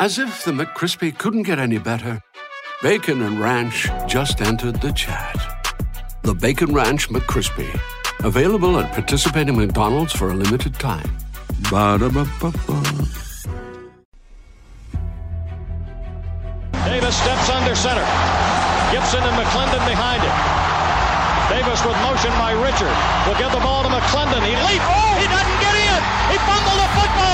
As if the McCrispy couldn't get any better, Bacon and Ranch just entered the chat. The Bacon Ranch McCrispy, available at participating McDonald's for a limited time. Ba-da-ba-ba-ba. Davis steps under center. Gibson and McClendon behind him. Davis with motion by Richard. Will give the ball to McClendon. He leaps. Oh, he doesn't get in. He fumbled the football.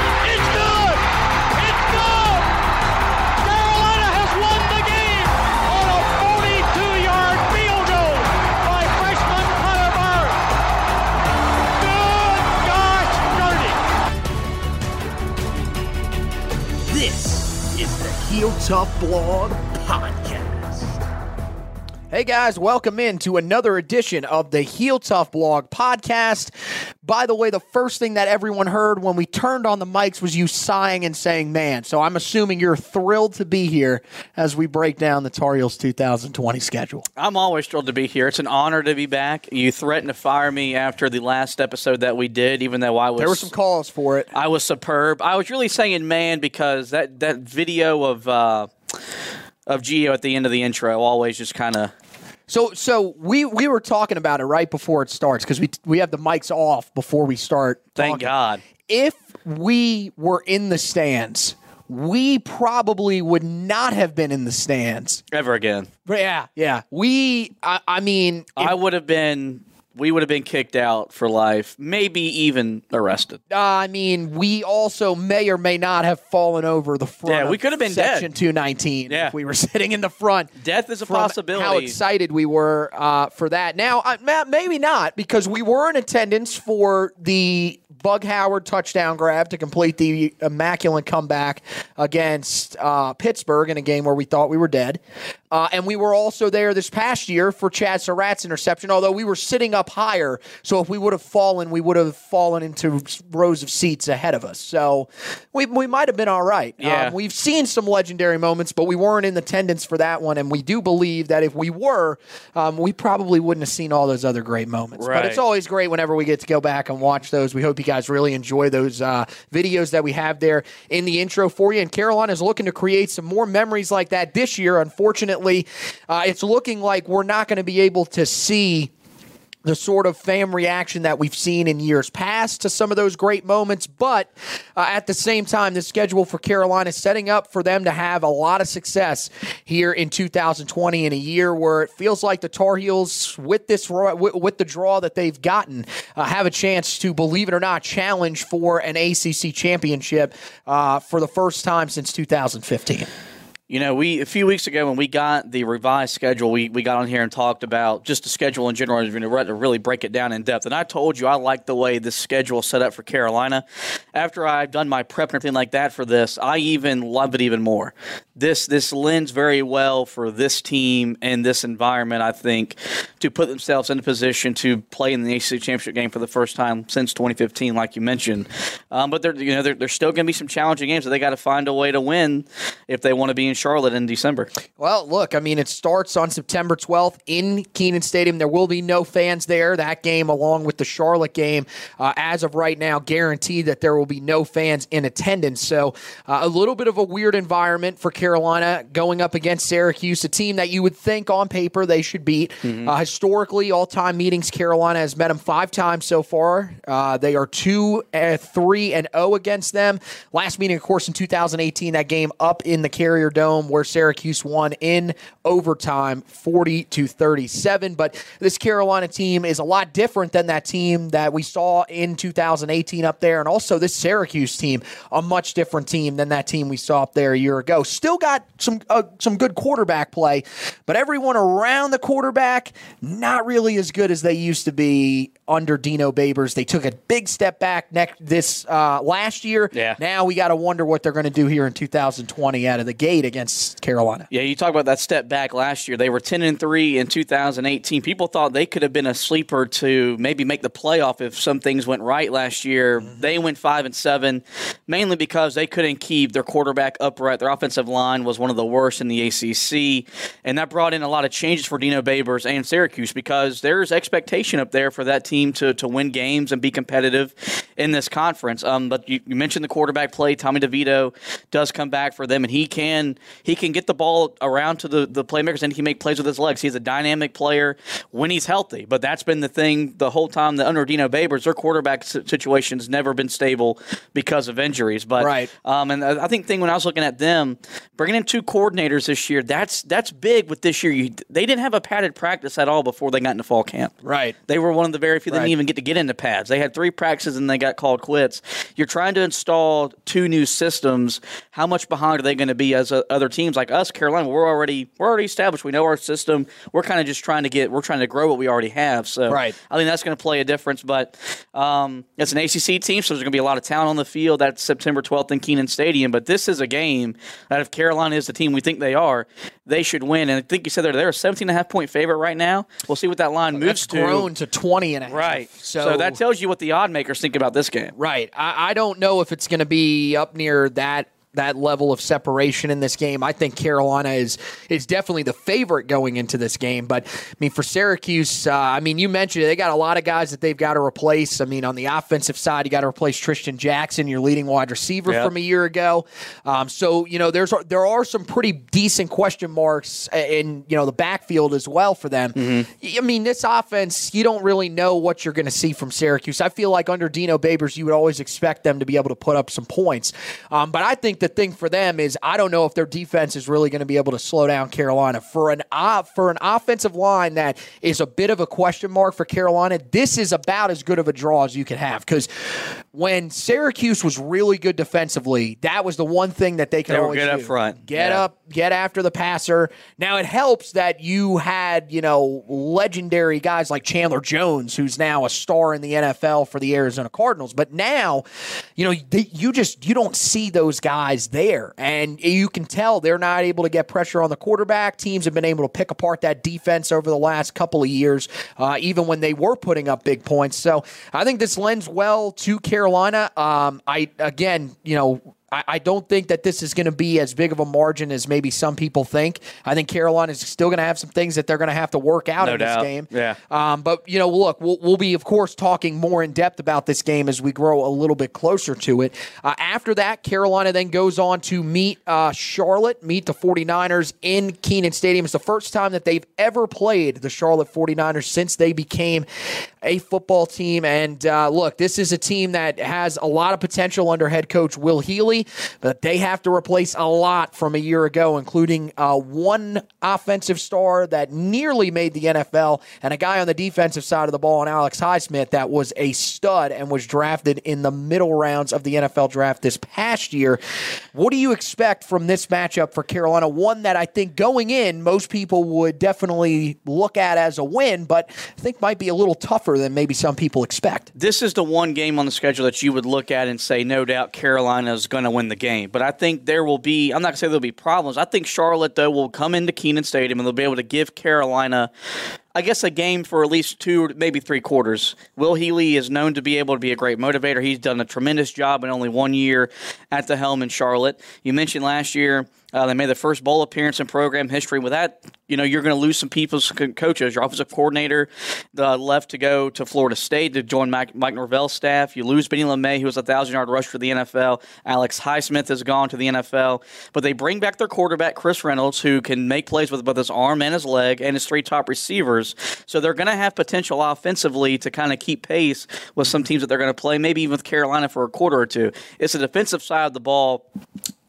Tough Podcast. Hey guys, welcome in to another edition of the Heel Tough Blog podcast. By the way, the first thing that everyone heard when we turned on the mics was you sighing and saying, man. So I'm assuming you're thrilled to be here as we break down the Tar Heels 2020 schedule. I'm always thrilled to be here. It's an honor to be back. You threatened to fire me after the last episode that we did, even though I was There were some calls for it. I was superb. I was really saying man because that that video of uh, of Gio at the end of the intro always just kind of So, so we we were talking about it right before it starts because we we have the mics off before we start. thank talking. God. If we were in the stands, we probably would not have been in the stands. Ever again. But yeah, yeah. We, I, I mean, I would have been we would have been kicked out for life, maybe even arrested. Uh, I mean, we also may or may not have fallen over the front. Yeah, we could have been section dead. two nineteen. Yeah. if we were sitting in the front. Death is a possibility. How excited we were uh, for that. Now, uh, maybe not because we were in attendance for the Bug Howard touchdown grab to complete the immaculate comeback against uh, Pittsburgh in a game where we thought we were dead. Uh, and we were also there this past year for Chazz Surratt's interception, although we were sitting up higher. So if we would have fallen, we would have fallen into rows of seats ahead of us. So we, we might have been all right. Yeah. Um, we've seen some legendary moments, but we weren't in attendance for that one. And we do believe that if we were, um, we probably wouldn't have seen all those other great moments. But it's always great whenever we get to go back and watch those. We hope you guys really enjoy those uh, videos that we have there in the intro for you. And Carolina is looking to create some more memories like that this year. Unfortunately, uh, it's looking like we're not going to be able to see the sort of fan reaction that we've seen in years past to some of those great moments. But uh, at the same time, the schedule for Carolina is setting up for them to have a lot of success here in 2020 in a year where it feels like the Tar Heels, with this with, the draw that they've gotten, uh, have a chance to, believe it or not, challenge for an ACC championship uh, for the first time since 2015. You know, we a few weeks ago when we got the revised schedule, we, we got on here and talked about just the schedule in general and to really break it down in depth. And I told you I like the way this schedule is set up for Carolina. After I've done my prep and everything like that for this, I even love it even more. This this lends very well for this team and this environment. I think to put themselves in a position to play in the ACC championship game for the first time since 2015, like you mentioned. Um, but there, you know, there, there's still going to be some challenging games that they got to find a way to win if they want to be in Charlotte in December. Well, look, I mean, it starts on September 12th in Kenan Stadium. There will be no fans there. That game, along with the Charlotte game, uh, as of right now, guaranteed that there will be no fans in attendance. So, uh, a little bit of a weird environment for Carolina going up against Syracuse, a team that you would think on paper they should beat. Mm-hmm. Uh, historically, all time meetings, Carolina has met them five times so far. Uh, they are two, uh, three, and 0 against them. Last meeting, of course, in 2018, that game up in the Carrier Dome where Syracuse won in overtime, 40 to 37. But this Carolina team is a lot different than that team that we saw in 2018 up there, and also this Syracuse team, a much different team than that team we saw up there a year ago. Still got some uh, some good quarterback play, but everyone around the quarterback not really as good as they used to be under Dino Babers. They took a big step back next this uh, last year. Yeah. Now we got to wonder what they're going to do here in 2020 out of the gate against Carolina. Yeah, you talk about that step back last year. They were 10 and 3 in 2018. People thought they could have been a sleeper to maybe make the playoff if some things went right last year. Mm-hmm. They went 5 and 7 mainly because they couldn't keep their quarterback upright. Their offensive line was one of the worst in the ACC, and that brought in a lot of changes for Dino Babers and Syracuse because there's expectation up there for that team to to win games and be competitive in this conference. Um, but you, you mentioned the quarterback play. Tommy DeVito does come back for them, and he can he can get the ball around to the, the playmakers and he can make plays with his legs. He's a dynamic player when he's healthy. But that's been the thing the whole time that under Dino Babers, their quarterback situation has never been stable because of injuries. But right. Um, and I think thing when I was looking at them bringing in two coordinators this year, that's that's big. With this year, you, they didn't have a padded practice at all before they got into fall camp. Right. They were one of the very right. didn't even get to get into pads. They had three practices and they got called quits. You're trying to install two new systems. How much behind are they going to be as a, other teams like us, Carolina? We're already we're already established. We know our system. We're kind of just trying to get we're trying to grow what we already have. So right. I think that's going to play a difference. But um, it's an ACC team, so there's going to be a lot of talent on the field. That's September 12th in Kenan Stadium. But this is a game that if Carolina is the team we think they are, they should win. And I think you said they're they're a 17 and a half point favorite right now. We'll see what that line moves to. grown to 20 and a Right. So, so that tells you what the odd makers think about this game. Right. I, I don't know if it's going to be up near that that level of separation in this game. I think Carolina is is definitely the favorite going into this game. But I mean, for Syracuse, uh, I mean, you mentioned it, they got a lot of guys that they've got to replace. I mean, on the offensive side, you got to replace Trishton Jackson, your leading wide receiver yep. from a year ago. Um, so you know, there's there are some pretty decent question marks in you know the backfield as well for them. Mm-hmm. I mean, this offense, you don't really know what you're going to see from Syracuse. I feel like under Dino Babers, you would always expect them to be able to put up some points. Um, but I think the thing for them is I don't know if their defense is really going to be able to slow down Carolina for an uh, for an offensive line that is a bit of a question mark for Carolina. This is about as good of a draw as you can have because when Syracuse was really good defensively, that was the one thing that they could they always get do. up front, get yeah. up, get after the passer. Now it helps that you had you know legendary guys like Chandler Jones, who's now a star in the NFL for the Arizona Cardinals, but now you know they, you just you don't see those guys there there. And you can tell they're not able to get pressure on the quarterback. Teams have been able to pick apart that defense over the last couple of years, uh, even when they were putting up big points. So I think this lends well to Carolina. Carolina, um, I again, you know, I, I don't think that this is going to be as big of a margin as maybe some people think. I think Carolina is still going to have some things that they're going to have to work out no in doubt. this game. Yeah. Um, but you know, look, we'll, we'll be of course talking more in depth about this game as we grow a little bit closer to it. Uh, after that, Carolina then goes on to meet uh, Charlotte, meet the 49ers in Kenan Stadium. It's the first time that they've ever played the Charlotte 49ers since they became a football team. And uh, look, this is a team that has a lot of potential under head coach Will Healy, but they have to replace a lot from a year ago, including uh, one offensive star that nearly made the NFL and a guy on the defensive side of the ball, and Alex Highsmith, that was a stud and was drafted in the middle rounds of the NFL draft this past year. What do you expect from this matchup for Carolina? One that I think going in, most people would definitely look at as a win, but I think might be a little tougher than maybe some people expect. This is the one game on the schedule that you would look at and say, no doubt Carolina is going to win the game. But I think there will be, I'm not going to say there'll be problems. I think Charlotte, though, will come into Kenan Stadium and they'll be able to give Carolina I guess a game for at least two, maybe three quarters. Will Healy is known to be able to be a great motivator. He's done a tremendous job in only one year at the helm in Charlotte. You mentioned last year Uh, they made the first bowl appearance in program history. With that, you know, you're going to lose some people's coaches. Your offensive coordinator uh, left to go to Florida State to join Mike, Mike Norvell's staff. You lose Benny LeMay, who was a thousand yard rush for the NFL. Alex Highsmith has gone to the NFL, but they bring back their quarterback Chris Reynolds, who can make plays with both his arm and his leg, and his three top receivers. So they're going to have potential offensively to kind of keep pace with some teams that they're going to play, maybe even with Carolina for a quarter or two. It's the defensive side of the ball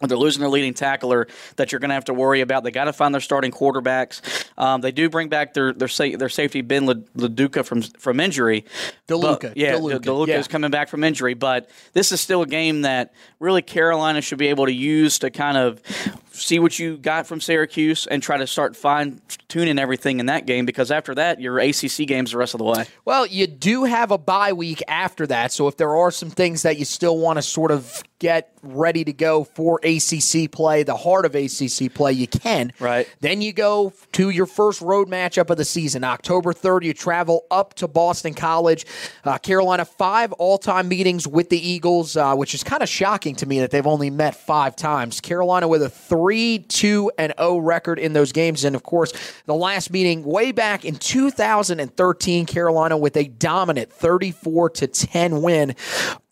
they're losing their leading tackler that you're going to have to worry about. They got to find their starting quarterbacks. Um, they do bring back their their, sa- their safety Ben Leduca from from injury. DeLuca, yeah, DeLuca, DeLuca yeah. is coming back from injury, but this is still a game that really Carolina should be able to use to kind of see what you got from Syracuse and try to start fine tuning everything in that game because after that, your ACC games the rest of the way. Well, you do have a bye week after that, so if there are some things that you still want to sort of get ready to go for ACC play, the heart of ACC play, you can. Right. Then you go to your first road matchup of the season. October 3rd, you travel up to Boston College. Uh, Carolina, five all time meetings with the Eagles, uh, which is kind of shocking to me that they've only met five times. Carolina with a 3 2 and 0 record in those games. And of course, the last meeting way back in 2013, Carolina with a dominant 34 to 10 win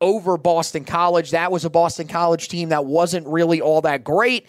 over Boston College. That was a Boston College team that wasn't really all that great.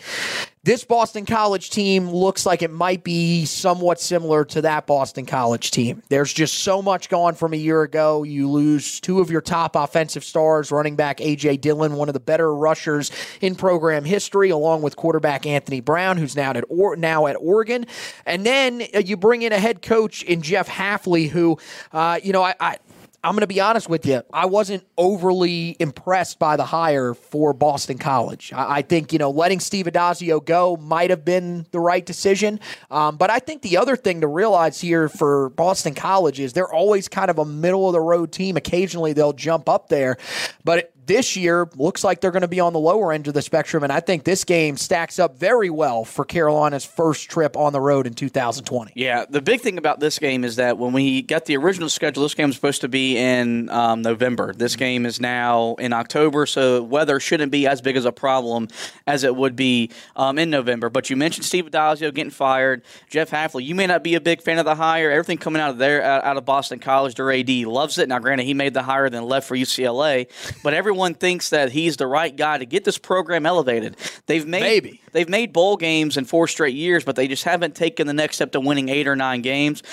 This Boston College team looks like it might be somewhat similar to that Boston College team. There's just so much gone from a year ago. You lose two of your top offensive stars, running back A.J. Dillon, one of the better rushers in program history, along with quarterback Anthony Brown, who's now at, or- now at Oregon. And then uh, you bring in a head coach in Jeff Hafley, who, uh, you know, I, I I'm going to be honest with you. I wasn't overly impressed by the hire for Boston College. I, I think, you know, letting Steve Addazio go might have been the right decision. Um, but I think the other thing to realize here for Boston College is they're always kind of a middle of the road team. Occasionally they'll jump up there. But this year looks like they're going to be on the lower end of the spectrum, and I think this game stacks up very well for Carolina's first trip on the road in 2020. Yeah, the big thing about this game is that when we got the original schedule, this game was supposed to be in um, November. This game is now in October, so weather shouldn't be as big as a problem as it would be um, in November. But you mentioned Steve Addazio getting fired, Jeff Hafley. You may not be a big fan of the hire. Everything coming out of there, out of Boston College, their AD loves it. Now, granted, he made the hire, then left for UCLA, but everyone thinks that he's the right guy to get this program elevated. They've made Maybe. they've made bowl games in four straight years, but they just haven't taken the next step to winning eight or nine games.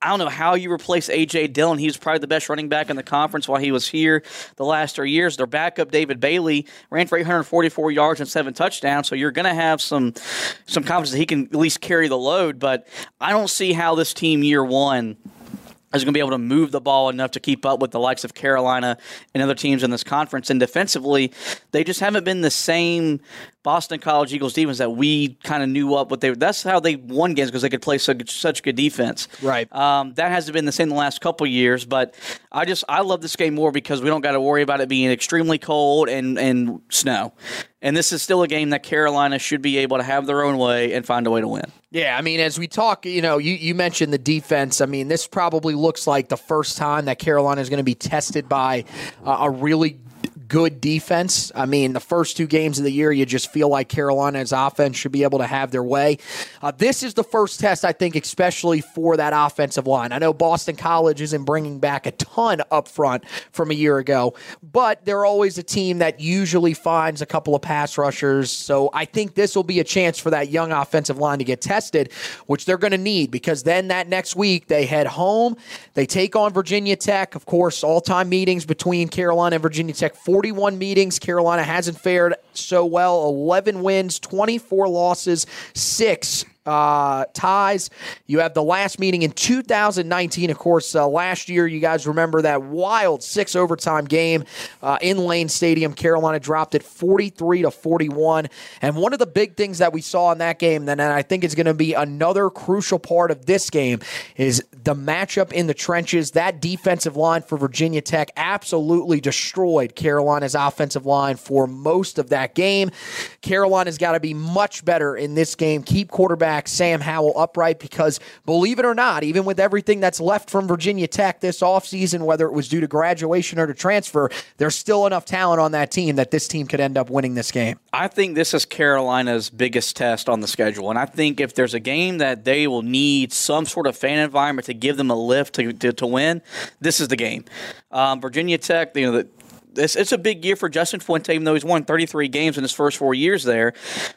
I don't know how you replace AJ Dillon. He was probably the best running back in the conference while he was here the last three years. Their backup David Bailey ran for 844 yards and seven touchdowns. So you're going to have some some confidence that he can at least carry the load. But I don't see how this team year one is going to be able to move the ball enough to keep up with the likes of Carolina and other teams in this conference. And defensively, they just haven't been the same Boston College Eagles defense that we kind of knew up what they. That's how they won games because they could play such, such good defense. Right. Um, that hasn't been the same the last couple years, but I just I love this game more because we don't got to worry about it being extremely cold and and snow. And this is still a game that Carolina should be able to have their own way and find a way to win. Yeah, I mean, as we talk, you know, you, you mentioned the defense. I mean, this probably looks like the first time that Carolina is going to be tested by uh, a really good defense. I mean, the first two games of the year, you just feel like Carolina's offense should be able to have their way. Uh, this is the first test, I think, especially for that offensive line. I know Boston College isn't bringing back a ton up front from a year ago, but they're always a team that usually finds a couple of pass rushers. So I think this will be a chance for that young offensive line to get tested, which they're going to need because then that next week they head home. They take on Virginia Tech. Of course, all time meetings between Carolina and Virginia Tech 41 meetings. Carolina hasn't fared so well 11 wins, 24 losses, six uh, ties. You have the last meeting in 2019. Of course, uh, last year, you guys remember that wild six overtime game uh, in Lane Stadium. Carolina dropped it 43 to 41. And one of the big things that we saw in that game, and I think is going to be another crucial part of this game, is the matchup in the trenches. That defensive line for Virginia Tech absolutely destroyed Carolina's offensive line for most of that game. Carolina's got to be much better in this game. Keep quarterback back Sam Howell upright because, believe it or not, even with everything that's left from Virginia Tech this offseason, whether it was due to graduation or to transfer, there's still enough talent on that team that this team could end up winning this game. I think this is Carolina's biggest test on the schedule. And I think if there's a game that they will need some sort of fan environment to give them a lift to, to, to win, this is the game. Um, Virginia Tech, you know, the, it's, it's a big year for Justin Fuente, even though he's won 33 games in his first four years there.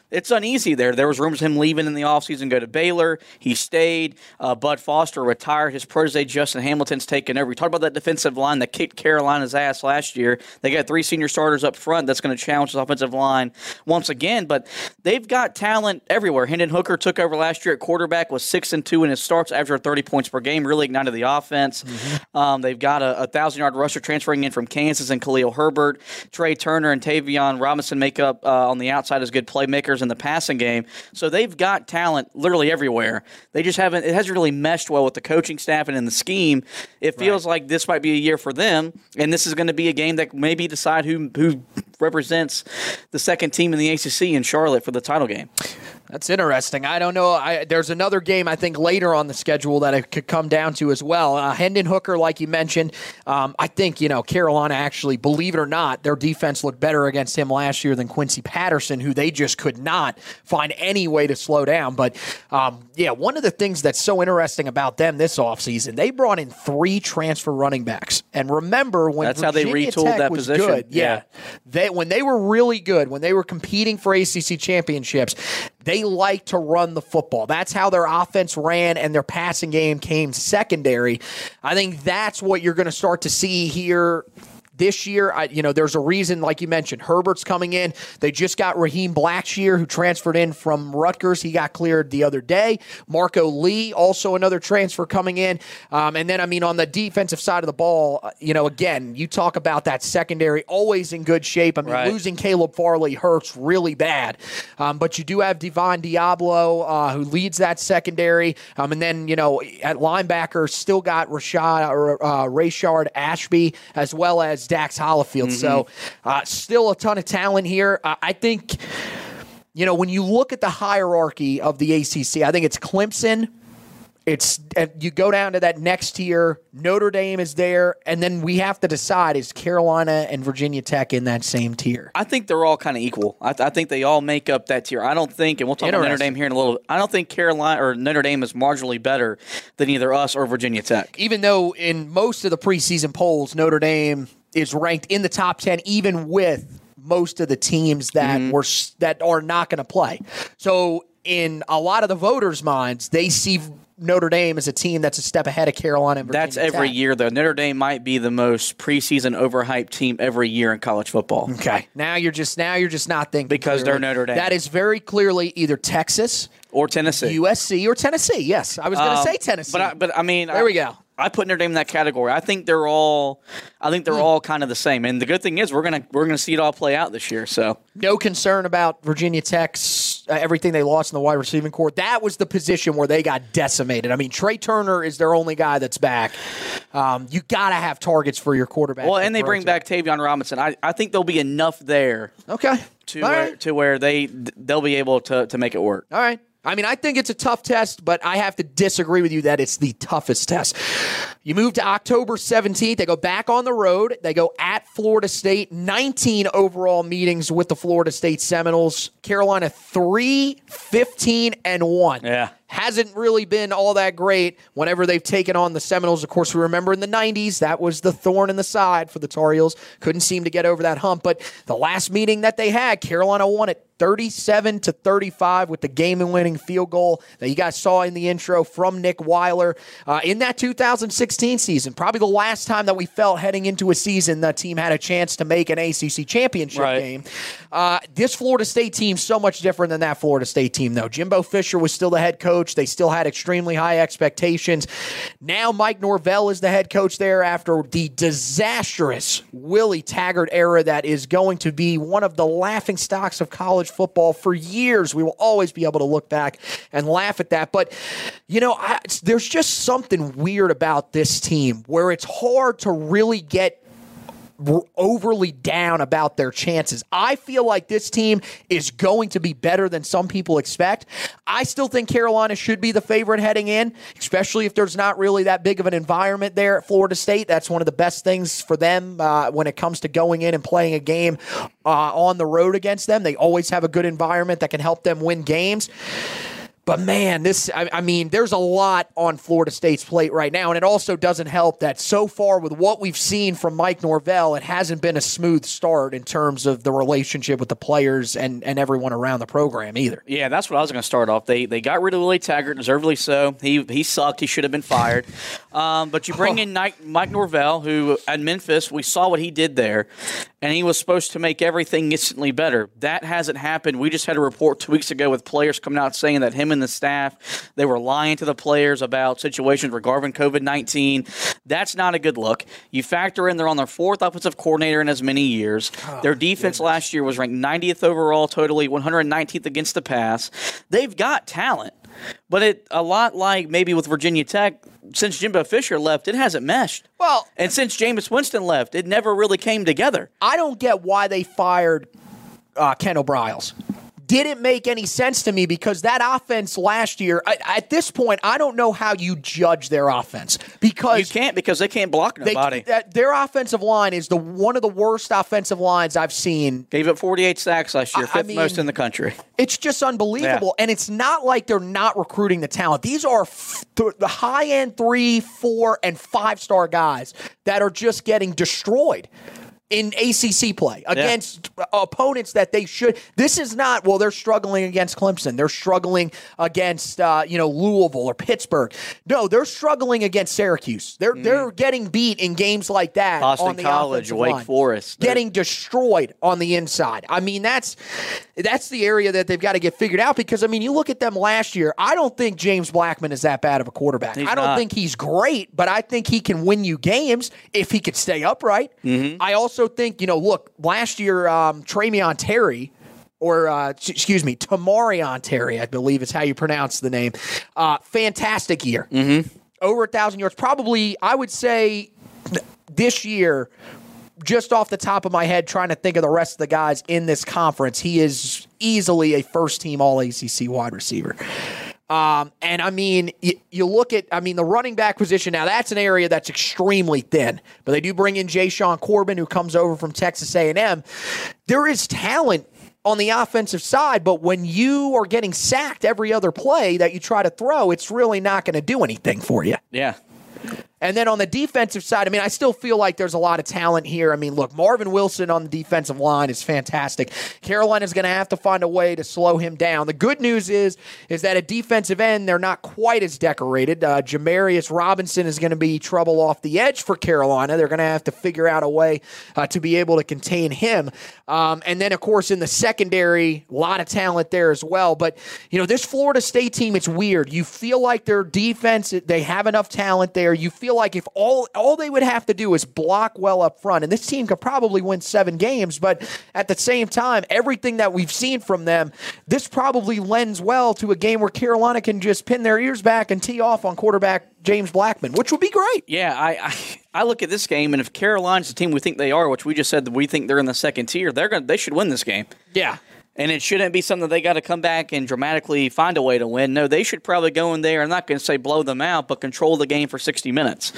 It's uneasy there. There was rumors of him leaving in the offseason, go to Baylor. He stayed. Uh, Bud Foster retired. His protege, Justin Hamilton's taken over. We talked about that defensive line that kicked Carolina's ass last year. They got three senior starters up front that's going to challenge the offensive line once again, but they've got talent everywhere. Hendon Hooker took over last year at quarterback, was 6 and 2 in his starts, averaged 30 points per game, really ignited the offense. Mm-hmm. Um, they've got a 1,000 yard rusher transferring in from Kansas and Khalil Herbert. Tre Turner and Tayvion Robinson make up uh, on the outside as good playmakers in the passing game. So they've got talent literally everywhere. They just haven't, it hasn't really meshed well with the coaching staff and in the scheme. It feels right. like this might be a year for them, and this is going to be a game that maybe decide who, who represents the second team in the ACC in Charlotte for the title game. That's interesting. I don't know. I, there's another game I think later on the schedule that it could come down to as well. Uh, Hendon Hooker, like you mentioned, um, I think you know Carolina actually, believe it or not, their defense looked better against him last year than Quincy Patterson, who they just could not find any way to slow down. But um, yeah, one of the things that's so interesting about them this offseason, they brought in three transfer running backs. And remember when that's Virginia how they retooled Tech that was position. Good, yeah, yeah. they when they were really good, when they were competing for ACC championships, they like to run the football. That's how their offense ran and their passing game came secondary. I think that's what you're going to start to see here this year, I, you know, there's a reason, like you mentioned, Herbert's coming in. They just got Raheem Blackshear, who transferred in from Rutgers. He got cleared the other day. Marco Lee, also another transfer coming in. Um, and then, I mean, on the defensive side of the ball, uh, you know, again, you talk about that secondary always in good shape. I mean, right. losing Caleb Farley hurts really bad. Um, but you do have Divine Deablo, uh, who leads that secondary. Um, and then, you know, at linebacker, still got Rashad or uh, Rayshard Ashby, as well as Dax Hollifield. Mm-hmm. So, uh, still a ton of talent here. Uh, I think, you know, when you look at the hierarchy of the ACC, I think it's Clemson. It's you go down to that next tier. Notre Dame is there, and then we have to decide: is Carolina and Virginia Tech in that same tier? I think they're all kind of equal. I, th- I, think they all make up that tier. I don't think, and we'll talk about Notre Dame here in a little. I don't think Carolina or Notre Dame is marginally better than either us or Virginia Tech. Even though in most of the preseason polls, Notre Dame is ranked in the top 10 even with most of the teams that mm-hmm. were that are not going to play. So in a lot of the voters' minds, they see Notre Dame as a team that's a step ahead of Carolina. And that's every Tech. year, though. Notre Dame might be the most preseason overhyped team every year in college football. Okay, now you're just now you're just not thinking because clearly. they're Notre Dame. That is very clearly either Texas or Tennessee, USC or Tennessee. Yes, I was going to um, say Tennessee, but I, but I mean, there I, we go. I put Notre Dame in that category. I think they're all, I think they're mm. all kind of the same. And the good thing is, we're gonna we're gonna see it all play out this year. So no concern about Virginia Tech's uh, everything they lost in the wide receiving core. That was the position where they got decimated. I mean, Tre Turner is their only guy that's back. Um, you got to have targets for your quarterback. Well, and they bring back Tayvion Robinson. I, I think there'll be enough there. Okay. To where, right. to where they they'll be able to to make it work. All right. I mean, I think it's a tough test, but I have to disagree with you that it's the toughest test. You move to October 17th. They go back on the road. They go at Florida State. 19 overall meetings with the Florida State Seminoles. Carolina 3, 15, and 1. Yeah hasn't really been all that great whenever they've taken on the Seminoles. Of course, we remember in the 90s, that was the thorn in the side for the Tar Heels. Couldn't seem to get over that hump. But the last meeting that they had, Carolina won it 37 to 35 with the game and winning field goal that you guys saw in the intro from Nick Weiler uh, in that 2016 season. Probably the last time that we felt heading into a season the team had a chance to make an ACC championship right. game. Uh, this Florida State team so much different than that Florida State team, though. Jimbo Fisher was still the head coach. They still had extremely high expectations. Now Mike Norvell is the head coach there after the disastrous Willie Taggart era that is going to be one of the laughing stocks of college football for years. We will always be able to look back and laugh at that. But, you know, I, there's just something weird about this team where it's hard to really get overly down about their chances. I feel like this team is going to be better than some people expect. I still think Carolina should be the favorite heading in, especially if there's not really that big of an environment there at Florida State. That's one of the best things for them uh, when it comes to going in and playing a game uh, on the road against them. They always have a good environment that can help them win games. But man, this, I, I, mean, there's a lot on Florida State's plate right now. And it also doesn't help that so far, with what we've seen from Mike Norvell, it hasn't been a smooth start in terms of the relationship with the players and, and everyone around the program either. Yeah, that's what I was going to start off. They they got rid of Willie Taggart, deservedly so. He, he sucked. He should have been fired. Um, but you bring in Mike, Mike Norvell, who at Memphis, we saw what he did there, and he was supposed to make everything instantly better. That hasn't happened. We just had a report two weeks ago with players coming out saying that him and the staff. They were lying to the players about situations regarding COVID 19. That's not a good look. You factor in they're on their fourth offensive coordinator in as many years. Oh, their defense goodness. last year was ranked 90th overall, totally 119th against the pass. They've got talent. But it a lot like maybe with Virginia Tech, since Jimbo Fisher left, it hasn't meshed. Well, and since Jameis Winston left, it never really came together. I don't get why they fired uh, Kendall Briles didn't make any sense to me because that offense last year, I, at this point, I don't know how you judge their offense because you can't because they can't block nobody. They, their offensive line is the one of the worst offensive lines I've seen. Gave up 48 sacks last year, fifth I mean, most in the country. It's just unbelievable, yeah. and it's not like they're not recruiting the talent. These are f- the high end three, four, and five star guys that are just getting destroyed in ACC play against yeah. opponents that they should. This is not well. They're struggling against Clemson. They're struggling against uh, you know Louisville or Pittsburgh. No, they're struggling against Syracuse. They're mm. they're getting beat in games like that. Boston on the College, Wake line, Forest, getting destroyed on the inside. I mean that's that's the area that they've got to get figured out because I mean you look at them last year. I don't think James Blackman is that bad of a quarterback. He's I don't not. think he's great, but I think he can win you games if he could stay upright. Mm-hmm. I also also think, you know, look, last year, um, Tramion Terry, or uh, excuse me, Tamorrion Terry, I believe is how you pronounce the name. Uh, fantastic year. Mm-hmm. Over a thousand yards. Probably, I would say this year, just off the top of my head, trying to think of the rest of the guys in this conference, he is easily a first team All ACC wide receiver. Um, and I mean, you, you, look at, I mean, the running back position now. That's an area that's extremely thin. But they do bring in Jashaun Corbin, who comes over from Texas A&M. There is talent on the offensive side, but when you are getting sacked every other play that you try to throw, it's really not going to do anything for you. Yeah. And then on the defensive side, I mean, I still feel like there's a lot of talent here. I mean, look, Marvin Wilson on the defensive line is fantastic. Carolina's going to have to find a way to slow him down. The good news is, is that at defensive end, they're not quite as decorated. Uh, Janarius Robinson is going to be trouble off the edge for Carolina. They're going to have to figure out a way uh, to be able to contain him. Um, and then, of course, in the secondary, a lot of talent there as well. But you know, this Florida State team, it's weird. You feel like their defense, they have enough talent there. You feel feel like if all all they would have to do is block well up front, and this team could probably win seven games, but at the same time, everything that we've seen from them, this probably lends well to a game where Carolina can just pin their ears back and tee off on quarterback James Blackman, which would be great. Yeah, I, I, I look at this game, and if Carolina's the team we think they are, which we just said that we think they're in the second tier, they're going they should win this game. Yeah and it shouldn't be something they got to come back and dramatically find a way to win. No, they should probably go in there. I'm not going to say blow them out, but control the game for 60 minutes.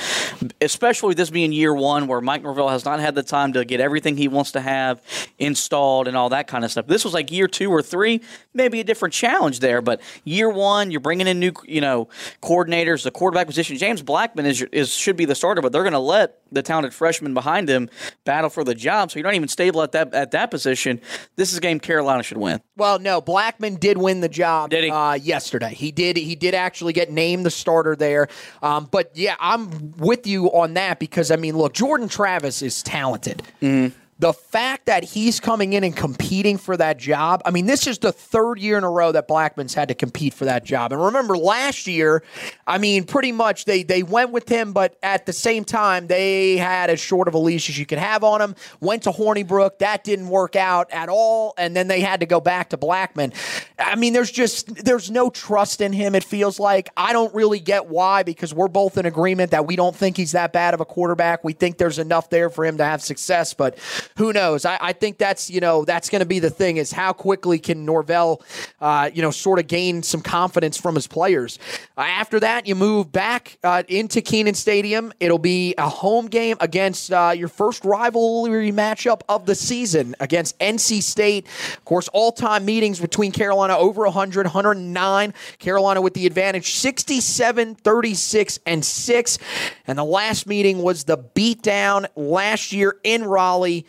Especially this being year one, where Mike Norvell has not had the time to get everything he wants to have installed and all that kind of stuff. This was like year two or three, maybe a different challenge there. But year one, you're bringing in new, you know, coordinators. The quarterback position, James Blackman is, is should be the starter, but they're going to let the talented freshman behind him battle for the job. So you're not even stable at that at that position. This is a game Carolina should win. Well, no, Blackman did win the job. Did he? Uh, yesterday, he did. He did actually get named the starter there. Um, but yeah, I'm with you on that because I mean, look, Jordan Travis is talented. Mm-hmm. The fact that he's coming in and competing for that job, I mean, this is the third year in a row that Blackman's had to compete for that job. And remember, last year, I mean, pretty much they, they went with him, but at the same time, they had as short of a leash as you could have on him. Went to Hornibrook. That didn't work out at all. And then they had to go back to Blackman. I mean, there's just, there's no trust in him, it feels like. I don't really get why, because we're both in agreement that we don't think he's that bad of a quarterback. We think there's enough there for him to have success, but who knows? I, I think that's you know that's going to be the thing is how quickly can Norvell, uh, you know, sort of gain some confidence from his players. Uh, after that, you move back uh, into Kenan Stadium. It'll be a home game against uh, your first rivalry matchup of the season against NC State. Of course, all-time meetings between Carolina over 100, 109. Carolina with the advantage, 67, 36, and six. And the last meeting was the beatdown last year in Raleigh.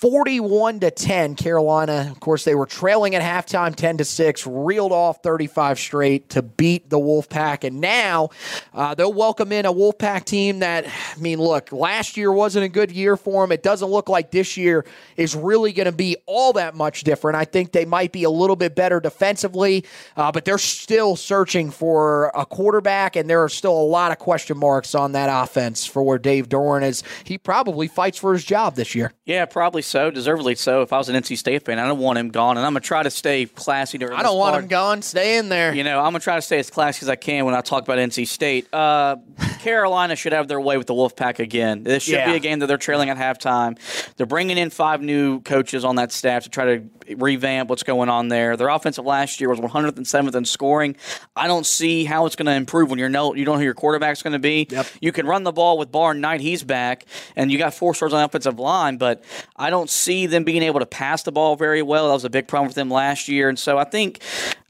41 to 10 Carolina. Of course, they were trailing at halftime 10 to 6, reeled off 35 straight to beat the Wolfpack. And now uh, they'll welcome in a Wolfpack team that, I mean, look, last year wasn't a good year for them. It doesn't look like this year is really going to be all that much different. I think they might be a little bit better defensively, uh, but they're still searching for a quarterback, and there are still a lot of question marks on that offense for where Dave Doeren is. He probably fights for his job this year. Yeah, probably so, deservedly so. If I was an NC State fan, I don't want him gone, and I'm gonna try to stay classy during. I don't want part. him gone. Stay in there. You know, I'm gonna try to stay as classy as I can when I talk about NC State. Uh, Carolina should have their way with the Wolfpack again. This should Yeah. be a game that they're trailing at halftime. They're bringing in five new coaches on that staff to try to revamp what's going on there. Their offensive last year was 107th in scoring. I don't see how it's going to improve when you know you don't know who your quarterback's going to be. Yep. You can run the ball with Bam Knight, he's back, and you got four stars on the offensive line, but I don't see them being able to pass the ball very well. That was a big problem for them last year, and so I think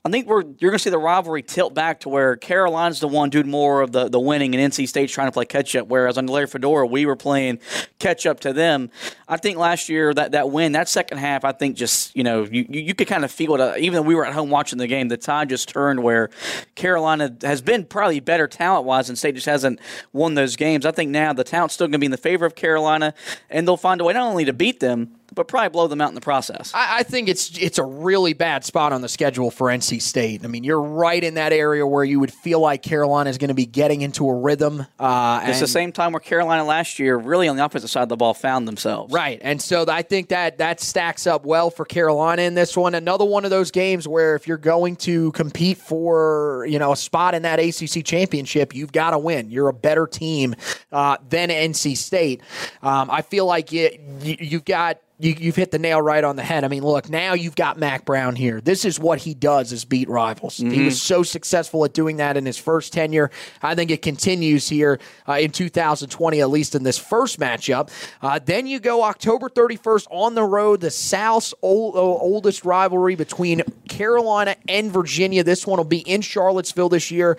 I think we're you're going to see the rivalry tilt back to where Carolina's the one doing more of the, the winning, and NC State's trying to play catch up. Whereas under Larry Fedora, we were playing catch up to them. I think last year that, that win, that second half, I think just you know you, you, you could kind of feel it. Uh, even though we were at home watching the game, the tide just turned where Carolina has been probably better talent wise, and State just hasn't won those games. I think now the talent's still going to be in the favor of Carolina, and they'll find a way not only to beat them but probably blow them out in the process. I, I think it's it's a really bad spot on the schedule for NC State. I mean, you're right in that area where you would feel like Carolina is going to be getting into a rhythm. Uh, It's the same time where Carolina last year, really on the offensive side of the ball, found themselves. Right. And so I think that that stacks up well for Carolina in this one. Another one of those games where if you're going to compete for, you know, a spot in that ACC championship, you've got to win. You're a better team uh, than NC State. Um, I feel like you, you, you've got you, you've hit the nail right on the head. I mean, look, now you've got Mack Brown here. This is what he does is beat rivals. He was so successful at doing that in his first tenure. I think it continues here uh, in 2020, at least in this first matchup. Uh, then you go October 31st on the road, the South's old, uh, oldest rivalry between Carolina and Virginia. This one will be in Charlottesville this year.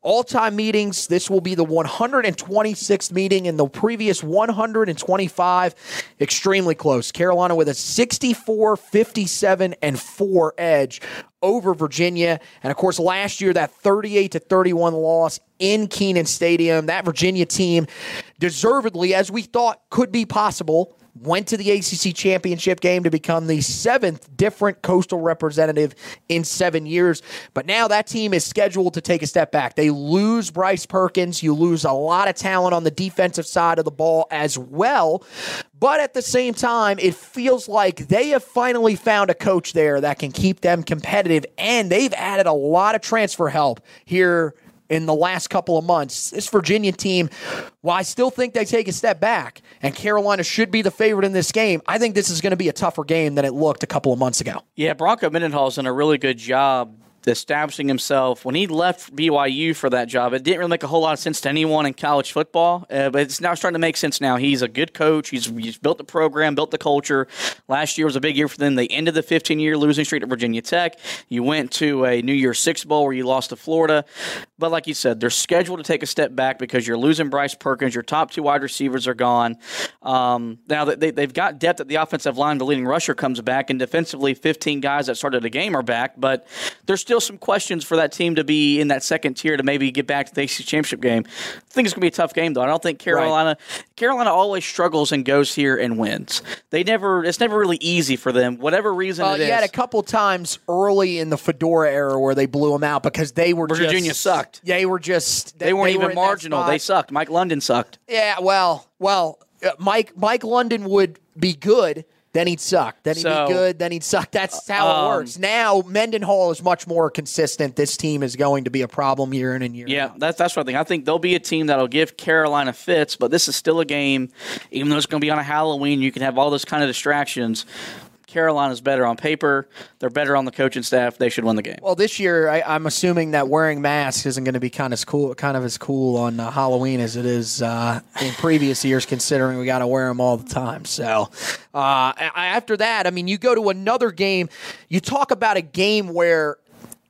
All time meetings. This will be the 126th meeting in the previous 125. Extremely close. Carolina with a 64 57 and 4 edge over Virginia. And of course, last year, that 38 to 31 loss in Kenan Stadium. That Virginia team, deservedly, as we thought could be possible, went to the ACC championship game to become the seventh different coastal representative in seven years. But now that team is scheduled to take a step back. They lose Bryce Perkins. You lose a lot of talent on the defensive side of the ball as well. But at the same time, it feels like they have finally found a coach there that can keep them competitive. And they've added a lot of transfer help here in the last couple of months. This Virginia team, while I still think they take a step back and Carolina should be the favorite in this game, I think this is going to be a tougher game than it looked a couple of months ago. Yeah, Bronco Mendenhall's done a really good job establishing himself. When he left BYU for that job, it didn't really make a whole lot of sense to anyone in college football, uh, but it's now starting to make sense now. He's a good coach. He's, he's built the program, built the culture. Last year was a big year for them. They ended the 15 year losing streak at Virginia Tech. You went to a New Year's Six Bowl where you lost to Florida. But like you said, they're scheduled to take a step back because you're losing Bryce Perkins. Your top two wide receivers are gone. Um, now they, they've got depth at the offensive line. The leading rusher comes back, and defensively, 15 guys that started the game are back. But there's still some questions for that team to be in that second tier to maybe get back to the ACC championship game. Think it's going to be a tough game, though. I don't think Carolina. Carolina always struggles and goes here and wins. They never. It's never really easy for them. Whatever reason Uh, it you is. had a couple times early in the Fedora era where they blew them out because they were just, Virginia sucked. They were just they weren't were even that marginal. They sucked. Mike London sucked. Yeah, well, well, uh, Mike Mike London would be good, then he'd suck. Then he'd So, be good, then he'd suck. That's how it um, works. Now Mendenhall is much more consistent. This team is going to be a problem year in and year Yeah, out. that's that's what I think. I think they'll be a team that'll give Carolina fits, but this is still a game. Even though it's going to be on a Halloween, you can have all those kind of distractions. Carolina's better on paper. They're better on the coaching staff. They should win the game. Well, this year I, I'm assuming that wearing masks isn't going to be kind of cool, kind of as cool on uh, Halloween as it is uh, in previous years, considering we got to wear them all the time. So uh, after that, I mean, you go to another game. You talk about a game where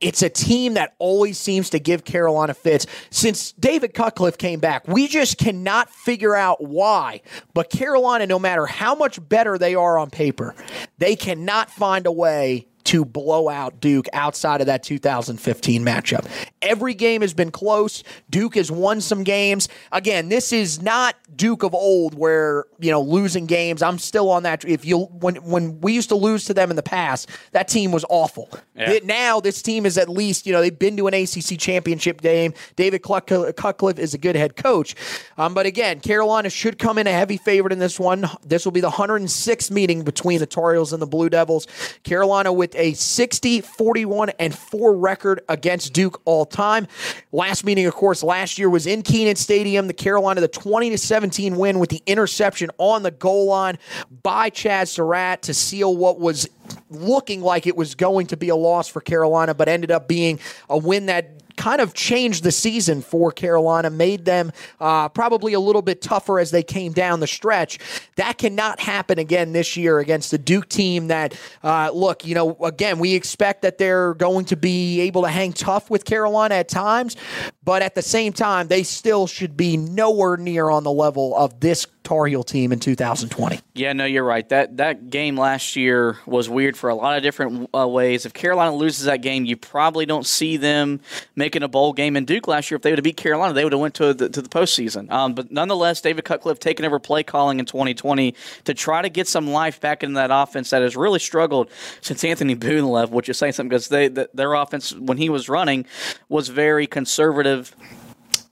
it's a team that always seems to give Carolina fits. Since David Cutcliffe came back, we just cannot figure out why. But Carolina, no matter how much better they are on paper, they cannot find a way to blow out Duke outside of that 2015 matchup. Every game has been close. Duke has won some games. Again, this is not Duke of old where, you know, losing games. I'm still on that if you when when we used to lose to them in the past, that team was awful. Yeah. It- now this team is at least, you know, they've been to an ACC championship game. David Cutcliffe is a good head coach. Um, but again, Carolina should come in a heavy favorite in this one. This will be the 106th meeting between the Tar Heels and the Blue Devils. Carolina with a 60, 41, and 4 record against Duke all time. Last meeting, of course, last year was in Kenan Stadium. The Carolina, the 20 to 17 win with the interception on the goal line by Chazz Surratt to seal what was looking like it was going to be a loss for Carolina, but ended up being a win that kind of changed the season for Carolina, made them uh, probably a little bit tougher as they came down the stretch. That cannot happen again this year against the Duke team. That uh, look, you know, again, we expect that they're going to be able to hang tough with Carolina at times, but at the same time, they still should be nowhere near on the level of this Tar Heel team in 2020. Yeah, no, you're right. That that game last year was weird for a lot of different uh, ways. If Carolina loses that game, you probably don't see them making a bowl game. And Duke last year, if they would have beat Carolina, they would have went to the, to the postseason. Um, but nonetheless, David Cutcliffe taking over play calling in 2020 to try to get some life back into that offense that has really struggled since Anthony Boone left, which is saying something because they th their offense when he was running was very conservative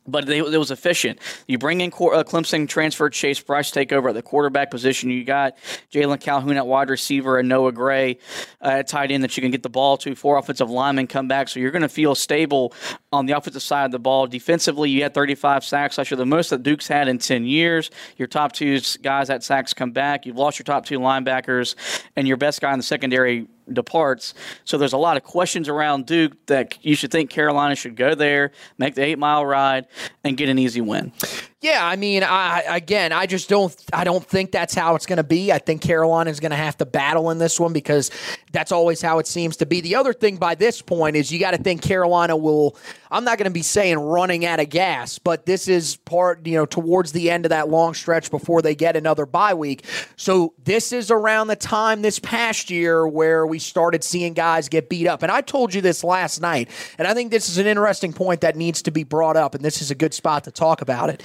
but they, it was efficient. You bring in uh, Clemson transfer Chase Brice take over at the quarterback position. You got Jalen Calhoun at wide receiver and Noah Gray uh, at tight end that you can get the ball to. Four offensive linemen come back, so you're going to feel stable on the offensive side of the ball. Defensively, you had 35 sacks last the most that Duke's had in 10 years. Your top two guys at sacks come back. You've lost your top two linebackers, and your best guy in the secondary departs. So there's a lot of questions around Duke that you should think Carolina should go there, make the eight mile ride, and get an easy win. Yeah, I mean, I again, I just don't, I don't think that's how it's going to be. I think Carolina is going to have to battle in this one because that's always how it seems to be. The other thing by this point is you got to think Carolina will. I'm not going to be saying running out of gas, but this is part, you know, towards the end of that long stretch before they get another bye week. So this is around the time this past year where we started seeing guys get beat up. And I told you this last night, and I think this is an interesting point that needs to be brought up, and this is a good spot to talk about it.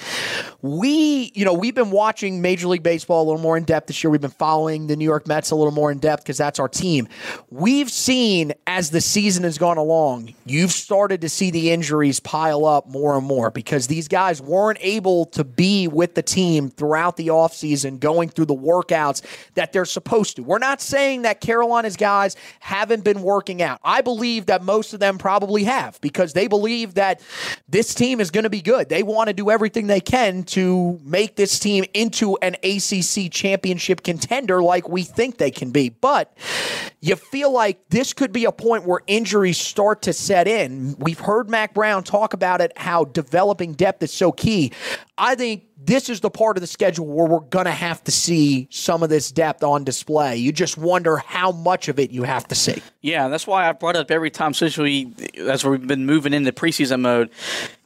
We, you know, we've been watching Major League Baseball a little more in depth this year. We've been following the New York Mets a little more in depth because that's our team. We've seen as the season has gone along, you've started to see the injuries pile up more and more because these guys weren't able to be with the team throughout the offseason, going through the workouts that they're supposed to. We're not saying that Carolina's guys haven't been working out. I believe that most of them probably have because they believe that this team is going to be good. They want to do everything they can to make this team into an ACC championship contender like we think they can be. But you feel like this could be a point where injuries start to set in. We've heard Mack Brown talk about it, how developing depth is so key. I think this is the part of the schedule where we're going to have to see some of this depth on display. You just wonder how much of it you have to see. Yeah, that's why I brought up every time since we, as we've been moving into preseason mode.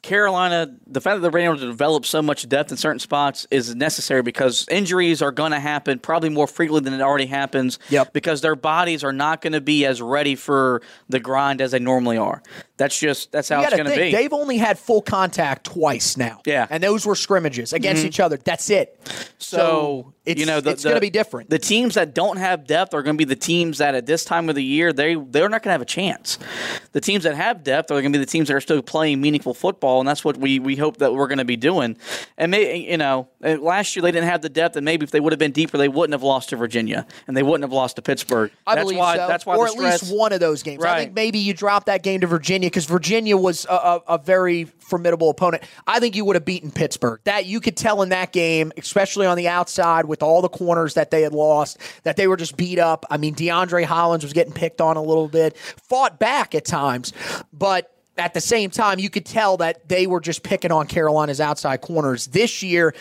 Carolina, the fact that they're able to develop so much depth in certain spots is necessary because injuries are going to happen probably more frequently than it already happens. Yep. Because their bodies are not going to be as ready for the grind as they normally are. That's just that's how You it's going to be. They've only had full contact twice now. Yeah. Mm-hmm. And those were scrimmages against each other. That's it. So, it's, you know, the, it's going to be different. The teams that don't have depth are going to be the teams that at this time of the year they they're not going to have a chance. The teams that have depth are going to be the teams that are still playing meaningful football, and that's what we we hope that we're going to be doing. And may, you know, last year they didn't have the depth, and maybe if they would have been deeper, they wouldn't have lost to Virginia, and they wouldn't have lost to Pittsburgh. I that's believe why. so. That's why or at stress, least one of those games. Right. I think maybe you drop that game to Virginia because Virginia was a, a, a very formidable opponent. I think you would have beaten Pittsburgh. That you could tell in that game, especially on the outside with all the corners that they had lost, that they were just beat up. I mean, DeAndre Hollins was getting picked on a little bit, fought back at times, but at the same time, you could tell that they were just picking on Carolina's outside corners. This year,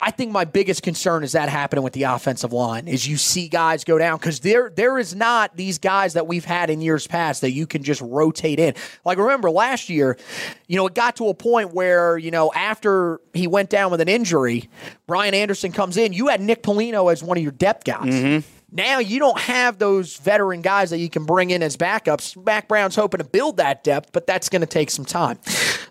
I think my biggest concern is that happening with the offensive line. Is you see guys go down because there there is not these guys that we've had in years past that you can just rotate in. Like remember last year, you know, it got to a point where you know after he went down with an injury, Brian Anderson comes in. You had Nick Polino as one of your depth guys. Mm-hmm. Now you don't have those veteran guys that you can bring in as backups. Mack Brown's hoping to build that depth, but that's going to take some time.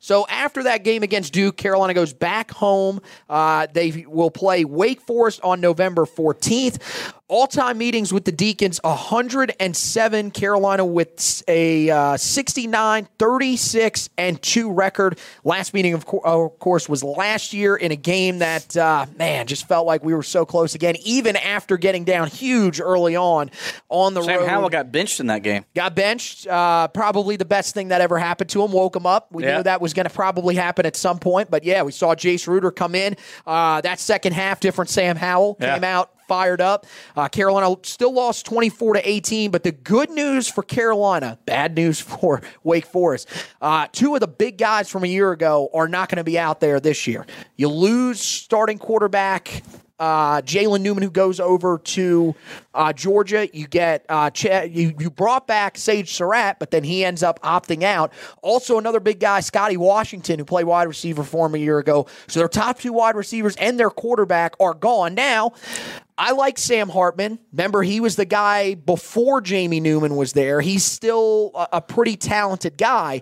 So after that game against Duke, Carolina goes back home. Uh, they will play Wake Forest on November 14th. All time meetings with the Deacons 107. Carolina with a uh, 69, 36, and 2 record. Last meeting, of, co- of course, was last year in a game that, uh, man, just felt like we were so close again, even after getting down huge early on on the Sam road. Howell got benched in that game. Got benched. Uh, probably the best thing that ever happened to him. Woke him up. We Yeah. knew that was going to probably happen at some point. But yeah, we saw Jace Ruder come in. Uh, that second half, different Sam Howell Yeah. came out fired up. Uh, Carolina still lost 24 to 18, but the good news for Carolina, bad news for Wake Forest. Uh, two of the big guys from a year ago are not going to be out there this year. You lose starting quarterback uh, Jalen Newman, who goes over to uh, Georgia. You get uh, Ch- you you brought back Sage Surratt, but then he ends up opting out. Also, another big guy, Scotty Washington, who played wide receiver for him a year ago. So their top two wide receivers and their quarterback are gone now. I like Sam Hartman. Remember, he was the guy before Jamie Newman was there. He's still a, a pretty talented guy,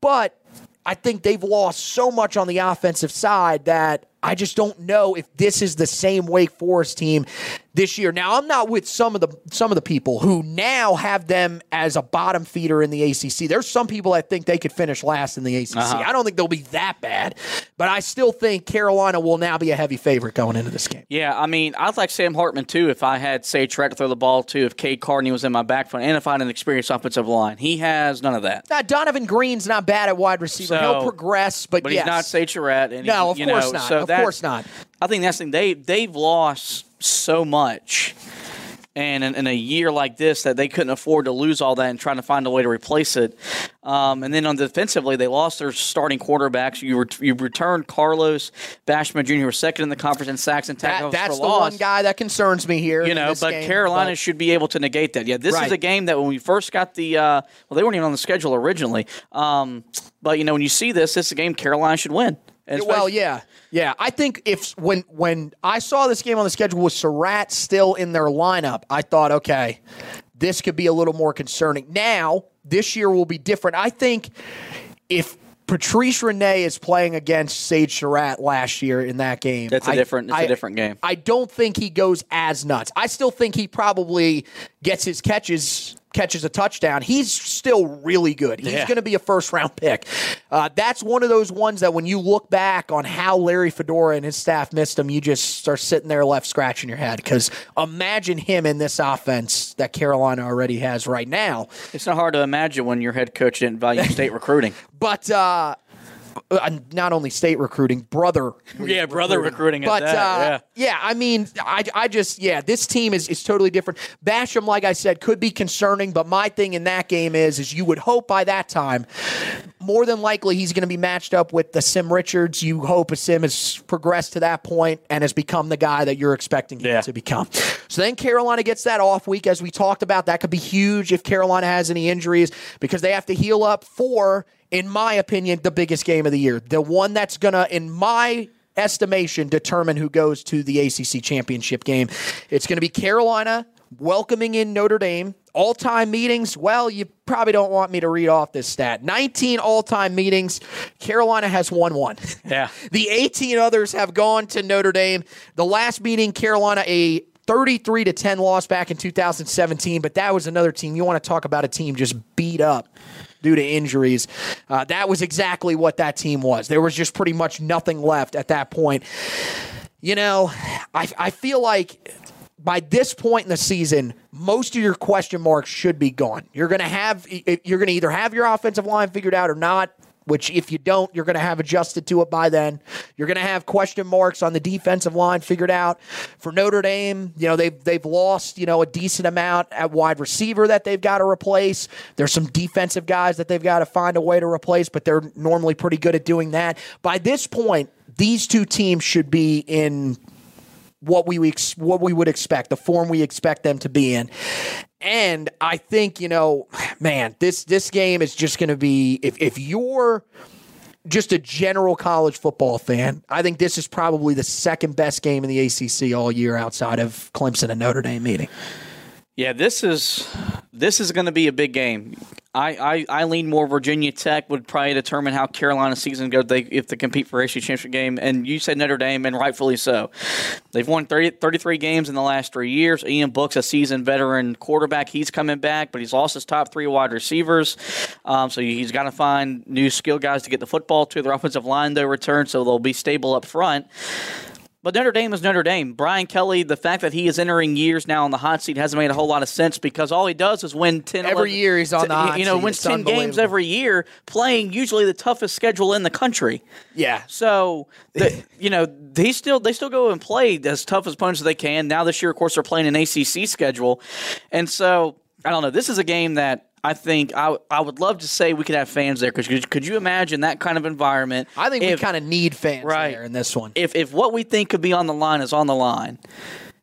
but I think they've lost so much on the offensive side that I just don't know if this is the same Wake Forest team this year. Now, I'm not with some of the some of the people who now have them as a bottom feeder in the ACC. There's some people that think they could finish last in the ACC. Uh-huh. I don't think they'll be that bad, but I still think Carolina will now be a heavy favorite going into this game. Yeah, I mean, I'd like Sam Hartman too if I had Sage Surratt to throw the ball to, if Cade Carney was in my backfield, and if I had an experienced offensive line. He has none of that. Now, Donavon Greene's not bad at wide receiver. So- He'll progress, but, But yes. he's not Sage Surratt. And No, of you course know, not. So Of that- course not. I think that's the thing. They, they've lost so much. And in, in a year like this, that they couldn't afford to lose all that and trying to find a way to replace it. Um, and then on defensively, they lost their starting quarterbacks. You you returned Carlos Basham Jr., who was second in the conference in sacks and tackles That- that's for the loss one guy that concerns me here. you know, but game, Carolina but- should be able to negate that. Yeah, this Right. is a game that when we first got the uh, well, they weren't even on the schedule originally. Um, but you know, when you see this, this is a game Carolina should win. And Well, yeah, yeah. I think if when when I saw this game on the schedule with Surratt still in their lineup, I thought, okay, this could be a little more concerning. Now, this year will be different. I think if Patrice Rene is playing against Sage Surratt last year in that game. That's a different- it's a different game. I don't think he goes as nuts. I still think he probably gets his catches catches a touchdown. He's still really good. He's Yeah. going to be a first round pick. Uh, that's one of those ones that when you look back on how Larry Fedora and his staff missed him, you just start sitting there left scratching your head because imagine him in this offense that Carolina already has right now. it's not hard to imagine when your head coach didn't value state recruiting. But uh, not only state recruiting, brother. Yeah, brother recruiting at But that, uh, yeah. I mean, I, I just yeah, this team is is totally different. Basham, like I said, could be concerning, but my thing in that game is is you would hope by that time, more than likely he's going to be matched up with the Sim Richards. You hope a Sim has progressed to that point and has become the guy that you're expecting him Yeah. to become. So then Carolina gets that off week, as we talked about. That could be huge if Carolina has any injuries because they have to heal up for, in my opinion, the biggest game of the year. The one that's going to, in my estimation, determine who goes to the ACC championship game. It's going to be Carolina welcoming in Notre Dame All time meetings, well, you probably don't want me to read off this stat. 19 all time meetings. Carolina has won one. Yeah. the 18 others have gone to Notre Dame. The last meeting, Carolina, a 33 to 10 loss back in 2017, but that was another team. You want to talk about a team just beat up due to injuries. Uh, that was exactly what that team was. There was just pretty much nothing left at that point. You know, I, I feel like by this point in the season, most of your question marks should be gone. You're going to have you're going to either have your offensive line figured out or not. Which, if you don't, you're going to have adjusted to it by then. You're going to have question marks on the defensive line figured out. For Notre Dame, you know they've they've lost you know a decent amount at wide receiver that they've got to replace. There's some defensive guys that they've got to find a way to replace, but they're normally pretty good at doing that. By this point, these two teams should be in what we what we would expect, the form we expect them to be in. And I think, you know, man, this this game is just going to be if if you're just a general college football fan, I think this is probably the second best game in the ACC all year outside of Clemson and Notre Dame meeting. Yeah, this is this is going to be a big game. I, I, I lean more Virginia Tech would probably determine how Carolina season goes they, if they compete for ACC championship game. And you said Notre Dame, and rightfully so. They've won 30, 33 games in the last three years. Ian Book's a seasoned veteran quarterback. He's coming back, but he's lost his top three wide receivers. Um, so he's got to find new skill guys to get the football to. Their offensive line, though, return, so they'll be stable up front. But Notre Dame is Notre Dame. Brian Kelly, the fact that he is entering years now on the hot seat hasn't made a whole lot of sense because all he does is win 10 every 11, year he's on the hot you know seat. wins It's 10 games every year playing usually the toughest schedule in the country. Yeah. So, the, you know, they still they still go and play as tough as opponents as they can. Now this year, of course, they're playing an ACC schedule, and so I don't know. This is a game that I think I, I would love to say we could have fans there because could, could you imagine that kind of environment? I think if, we kind of need fans Right. there in this one. if if what we think could be on the line is on the line,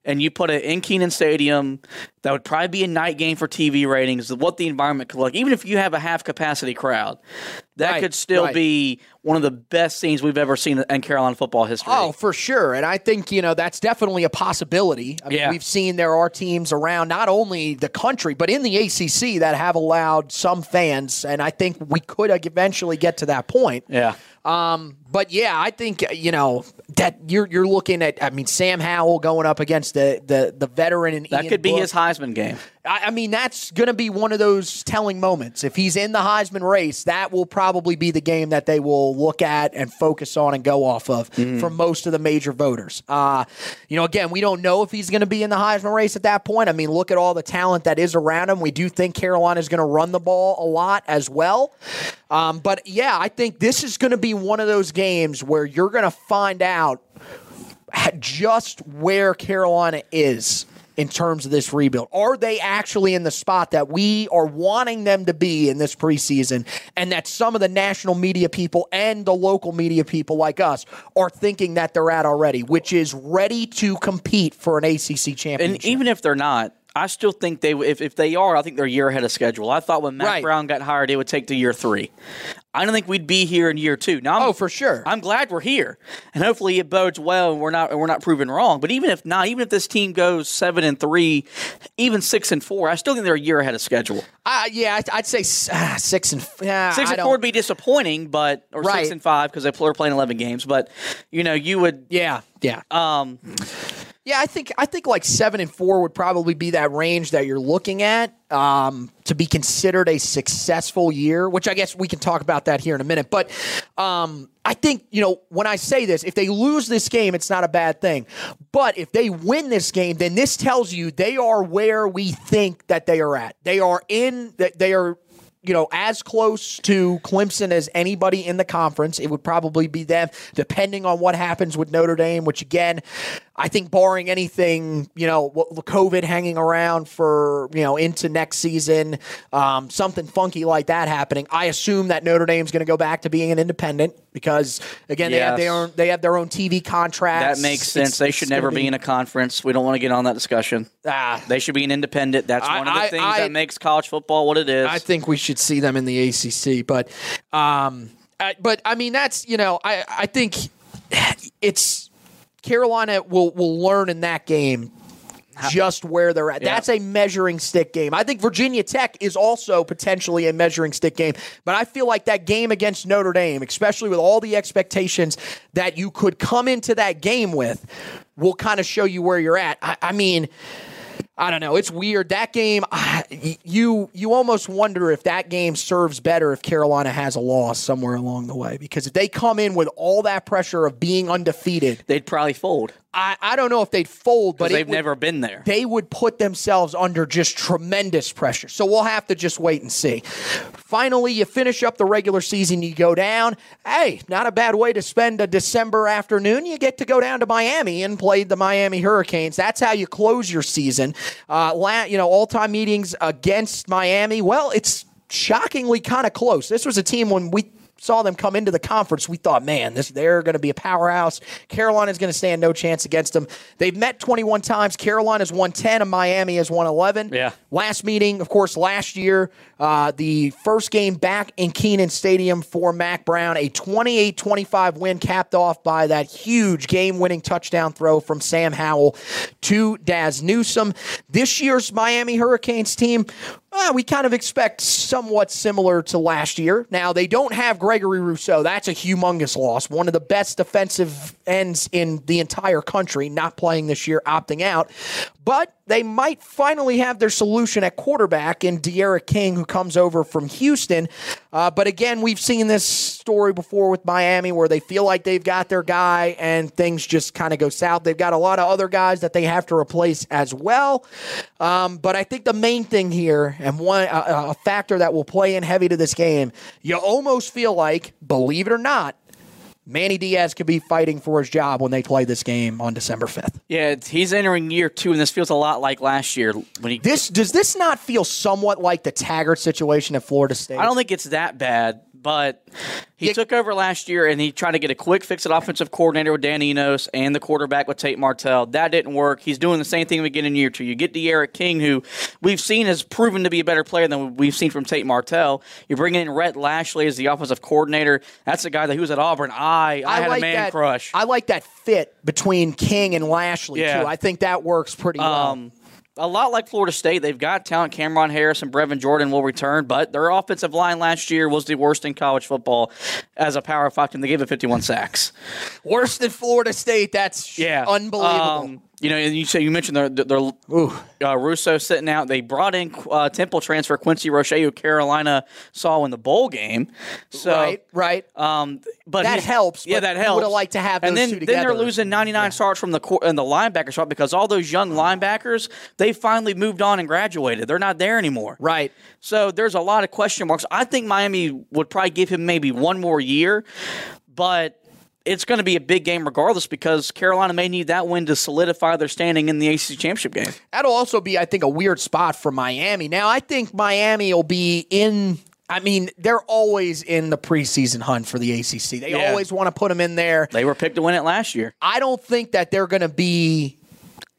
and you put it in Kenan Stadium, that would probably be a night game for TV ratings. What the environment could look, even if you have a half capacity crowd, that Right, could still right. be one of the best scenes we've ever seen in Carolina football history. Oh, for sure. And I think, you know, that's definitely a possibility. I mean, Yeah. we've seen there are teams around not only the country, but in the ACC that have allowed some fans. And I think we could eventually get to that point. yeah. Um, but yeah, I think uh, you know that you're you're looking at. I mean, Sam Howell going up against the the the veteran and That Ian could be Book. his Heisman game. I, I mean, that's going to be one of those telling moments. If he's in the Heisman race, that will probably be the game that they will look at and focus on and go off of for most of the major voters. Uh, you know, again, we don't know if he's going to be in the Heisman race at that point. I mean, look at all the talent that is around him. We do think Carolina is going to run the ball a lot as well. Um, but yeah, I think this is going to be one of those games where you're going to find out just where Carolina is in terms of this rebuild. Are they actually in the spot that we are wanting them to be in this preseason and that some of the national media people and the local media people like us are thinking that they're at already, which is ready to compete for an ACC championship? And even if they're not, I still think they if, if they are, I think they're a year ahead of schedule. I thought when Matt Right. Brown got hired, it would take to year three. I don't think we'd be here in year two. Now, I'm, Oh, for sure. I'm glad we're here, and hopefully it bodes well, and we're not and we're not proven wrong. But even if not, even if this team goes seven and three, even six and four, I still think they're a year ahead of schedule. uh, yeah, I'd, I'd say uh, six and uh, Six and four would be disappointing, but or Right. six and five because they're playing eleven games. But you know, you would. Yeah, yeah. Um, Yeah, I think I think like seven and four would probably be that range that you're looking at um, to be considered a successful year. Which I guess we can talk about that here in a minute. But um, I think you know when I say this, if they lose this game, it's not a bad thing. But if they win this game, then this tells you they are where we think that they are at. They are in they are you know, as close to Clemson as anybody in the conference. It would probably be them, depending on what happens with Notre Dame, which again, I think barring anything, you know, COVID hanging around for, you know, into next season, um, something funky like that happening, I assume that Notre Dame's going to go back to being an independent because, again, they have their own, they have their own TV contracts. that makes sense. It's- they should never be, in a conference. We don't want to get on that discussion. Ah, They should be an independent. That's I- one of the I- things I- that makes college football what it is. I think we should see them in the ACC, but um, I, but I mean that's you know I I think it's Carolina will will learn in that game just where they're at. Yeah. That's a measuring stick game. I think Virginia Tech is also potentially a measuring stick game, but I feel like that game against Notre Dame, especially with all the expectations that you could come into that game with, will kind of show you where you're at. I, I mean, I don't know. It's weird. That game, you you almost wonder if that game serves better if Carolina has a loss somewhere along the way. Because if they come in with all that pressure of being undefeated, They'd probably fold I, I don't know if they'd fold, but they've would- never been there. they would put themselves under just tremendous pressure. So we'll have to just wait and see. Finally, you finish up the regular season, you go down. Hey, not a bad way to spend a December afternoon. You get to go down to Miami and play the Miami Hurricanes. That's how you close your season. Uh, la- you know, all time meetings against Miami. Well, it's shockingly kind of close. This was a team when we saw them come into the conference, we thought, man, this they're going to be a powerhouse. Carolina's going to stand no chance against them. They've met 21 times. Carolina's won 10, and Miami has won 11. Yeah. Last meeting, of course, last year, uh, the first game back in Kenan Stadium for Mack Brown, a 28 25 win capped off by that huge game winning touchdown throw from Sam Howell to Dazz Newsome. This year's Miami Hurricanes team, uh, we kind of expect somewhat similar to last year. Now, they don't have Gregory Rousseau. That's a humongous loss. One of the best defensive ends in the entire country, not playing this year, opting out. But they might finally have their solution at quarterback in D'Eriq King, who comes over from Houston. Uh, but again, we've seen this story before with Miami where they feel like they've got their guy and things just kind of go south. They've got a lot of other guys that they have to replace as well. Um, but I think the main thing here, and one a, a factor that will play in heavy to this game, you almost feel like, believe it or not, Manny Diaz could be fighting for his job when they play this game on December 5th. Yeah, he's entering year two, and this feels a lot like last year when he. This does this not feel somewhat like the Taggart situation at Florida State? I don't think it's that bad, but he Yeah. took over last year and he tried to get a quick fix at offensive coordinator with Dan Enos and the quarterback with Tate Martell. That didn't work. He's doing the same thing again in year two. You get D'Eriq King, who we've seen has proven to be a better player than we've seen from Tate Martell. You're bringing in Rhett Lashlee as the offensive coordinator. That's the guy that he was at Auburn. I I, had a man that, crush. I like that fit between King and Lashlee Yeah. too. I think that works pretty well. Um, A lot like Florida State, they've got talent. Cameron Harris and Brevin Jordan will return, but their offensive line last year was the worst in college football as a power five team. They gave it 51 sacks. Worse than Florida State. That's Yeah, unbelievable. Um, you know, and you say you mentioned their, their uh, Rousseau sitting out. They brought in uh, Temple transfer Quincy Roche, who Carolina saw in the bowl game. So, right, right. Um, but That helps, Yeah, that helps. would've liked to have and then, Then they're losing 99 starts from the cor- and the linebacker spot because all those young linebackers they finally moved on and graduated. They're not there anymore. right. So there's a lot of question marks. I think Miami would probably give him maybe one more year, but it's going to be a big game regardless because Carolina may need that win to solidify their standing in the ACC championship game. That'll also be, I think, a weird spot for Miami. Now, I think Miami will be in. I mean, they're always in the preseason hunt for the ACC. They Yeah. always want to put them in there. They were picked to win it last year. I don't think that they're going to be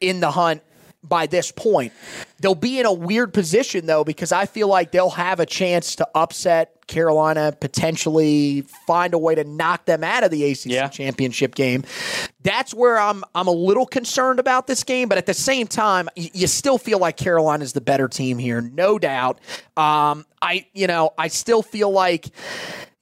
in the hunt by this point. They'll be in a weird position though because I feel like they'll have a chance to upset Carolina, potentially find a way to knock them out of the ACC Yeah. championship game. That's where I'm I'm a little concerned about this game, but at the same time, y- you still feel like Carolina is the better team here, no doubt. Um, I you know I still feel like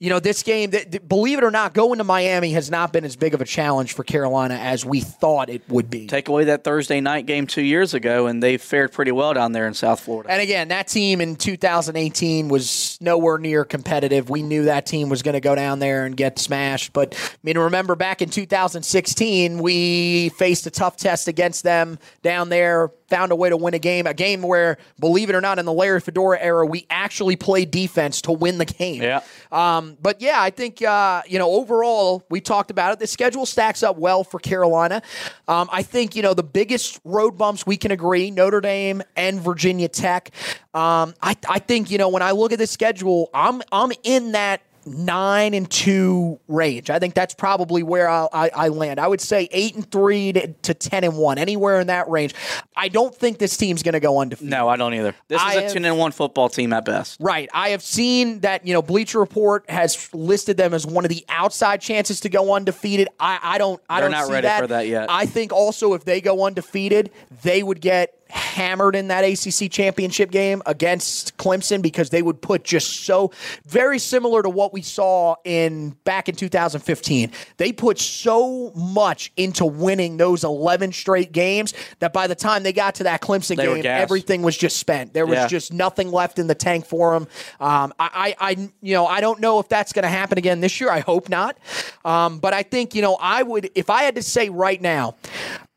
you know, this game, believe it or not, going to Miami has not been as big of a challenge for Carolina as we thought it would be. Take away that Thursday night game two years ago, and they fared pretty well down there in South Florida. And again, that team in 2018 was nowhere near competitive. We knew that team was going to go down there and get smashed. But I mean, remember back in 2016, we faced a tough test against them down there, found a way to win a game, a game where, believe it or not, in the Larry Fedora era, we actually played defense to win the game. Yeah. Um, but yeah, I think uh, you know overall we talked about it. The schedule stacks up well for Carolina. Um, I think you know the biggest road bumps we can agree Notre Dame and Virginia Tech. Um, I, I think you know when I look at the schedule, I'm I'm in that nine and two range. I think that's probably where I'll, I, I land. I would say eight and three to, to, ten and one, anywhere in that range. I don't think this team's going to go undefeated. No, I don't either. This is a have- ten and one football team at best. Right. I have seen that, you know, Bleacher Report has listed them as one of the outside chances to go undefeated. I, I don't I They're don't not see ready that. for that yet. I think also if they go undefeated, they would get hammered in that ACC championship game against Clemson because they would put just so very similar to what we saw in back in 2015. They put so much into winning those 11 straight games that by the time they got to that Clemson They game, everything was just spent. There was Yeah. just nothing left in the tank for them. Um, I, I, I, you know, I don't know if that's going to happen again this year. I hope not. Um, but I think, you know, I would, if I had to say right now,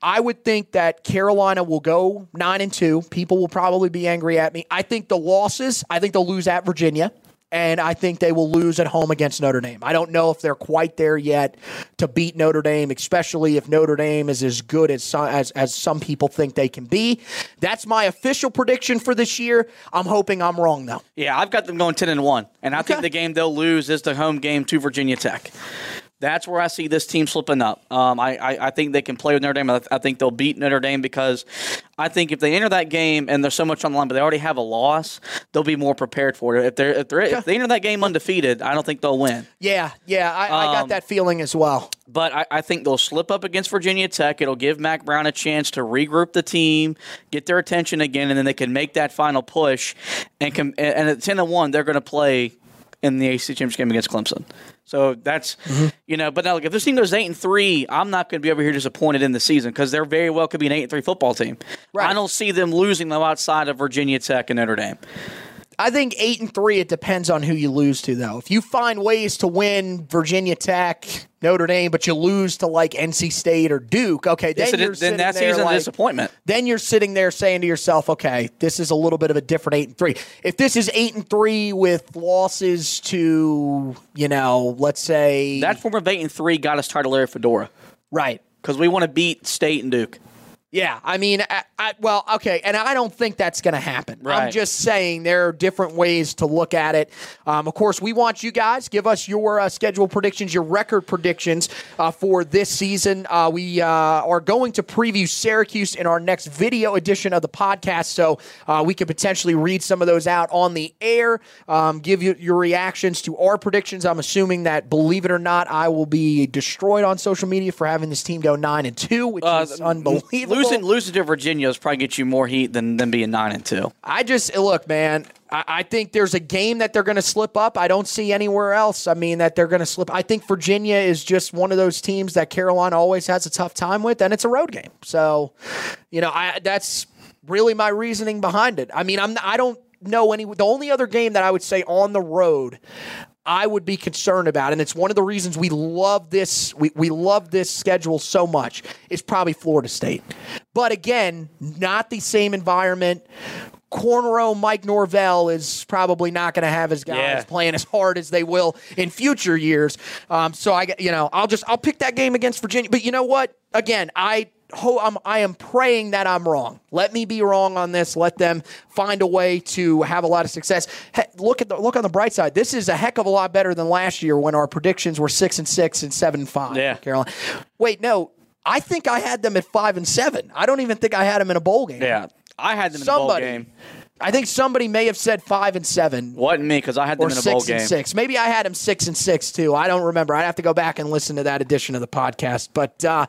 I would think that Carolina will go nine and two. People will probably be angry at me. I think the losses, I think they'll lose at Virginia. And I think they will lose at home against Notre Dame. I don't know if they're quite there yet to beat Notre Dame, especially if Notre Dame is as good as some, as, as some people think they can be. That's my official prediction for this year. I'm hoping I'm wrong, though. Yeah, I've got them going ten and one, and I think the game they'll lose is the home game to Virginia Tech. That's where I see this team slipping up. Um, I, I, I think they can play with Notre Dame. I, I think they'll beat Notre Dame because I think if they enter that game and there's so much on the line, but they already have a loss, they'll be more prepared for it. If they're if, if they enter that game undefeated, I don't think they'll win. Yeah, yeah, I, I got that feeling as well. But I, I think they'll slip up against Virginia Tech. It'll give Mack Brown a chance to regroup the team, get their attention again, and then they can make that final push. And com- and at ten and one, they're going to play in the ACC championship game against Clemson. So that's mm-hmm. you know. But now, look, if this team goes eight and three, I'm not going to be over here disappointed in the season because there very well could be an eight and three football team. Right. I don't see them losing them outside of Virginia Tech and Notre Dame. I think eight and three. It depends on who you lose to, though. If you find ways to win Virginia Tech, Notre Dame, but you lose to like NC State or Duke, okay, then Yes, you're is- then sitting that there like- disappointment. Then you're sitting there saying to yourself, okay, this is a little bit of a different eight and three. If this is eight and three with losses to, you know, let's say That form of eight and three got us tired of Larry Fedora right. because we want to beat State and Duke. Yeah, I mean, I, I, well, okay, and I don't think that's going to happen. I'm just saying there are different ways to look at it. Um, of course, we want you guys give us your uh, schedule predictions, your record predictions uh, for this season. Uh, we uh, are going to preview Syracuse in our next video edition of the podcast, so uh, we could potentially read some of those out on the air. Um, give you your reactions to our predictions. I'm assuming that, believe it or not, I will be destroyed on social media for having this team go nine and two, which is unbelievable. Losing losing to Virginia is probably get you more heat than, than being nine and two. I just look, man. I, I think there's a game that they're going to slip up. I don't see anywhere else. I mean, that they're going to slip. I think Virginia is just one of those teams that Carolina always has a tough time with, and it's a road game. So, you know, I that's really my reasoning behind it. I mean, I'm I don't know any. The only other game that I would say on the road. I would be concerned about, and it's one of the reasons we love this. We, we love this schedule so much. Is probably Florida State, but again, not the same environment. Cornrow Mike Norvell is probably not going to have his guys Yeah. playing as hard as they will in future years. Um, so I, you know, I'll just I'll pick that game against Virginia. But you know what? Again, I ho- I'm, I am praying that I'm wrong. Let me be wrong on this. Let them find a way to have a lot of success. He- look at the look on the bright side. This is a heck of a lot better than last year when our predictions were six and six and seven and five. Yeah. Carolina. Wait, no. I think I had them at five and seven. I don't even think I had them in a bowl game. Yeah, I had them in Somebody. a bowl game. I think somebody may have said five and seven Wasn't me because I had them or in a bowl six game. and six. Maybe I had him six and six too. I don't remember. I'd have to go back and listen to that edition of the podcast. But uh,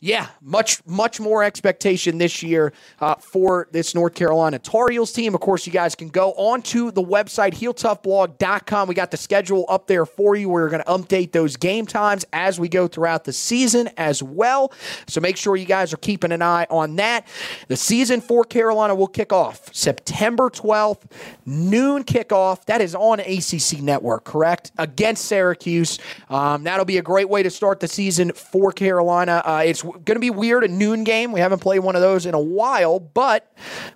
yeah, much much more expectation this year uh, for this North Carolina Tar Heels team. Of course, you guys can go onto the website heeltoughblog.com. We got the schedule up there for you. We're going to update those game times as we go throughout the season as well. So make sure you guys are keeping an eye on that. The season for Carolina will kick off September 12th, noon kickoff. That is on ACC Network, correct? Against Syracuse. Um, that'll be a great way to start the season for Carolina. Uh, it's going to be weird, a noon game. We haven't played one of those in a while, but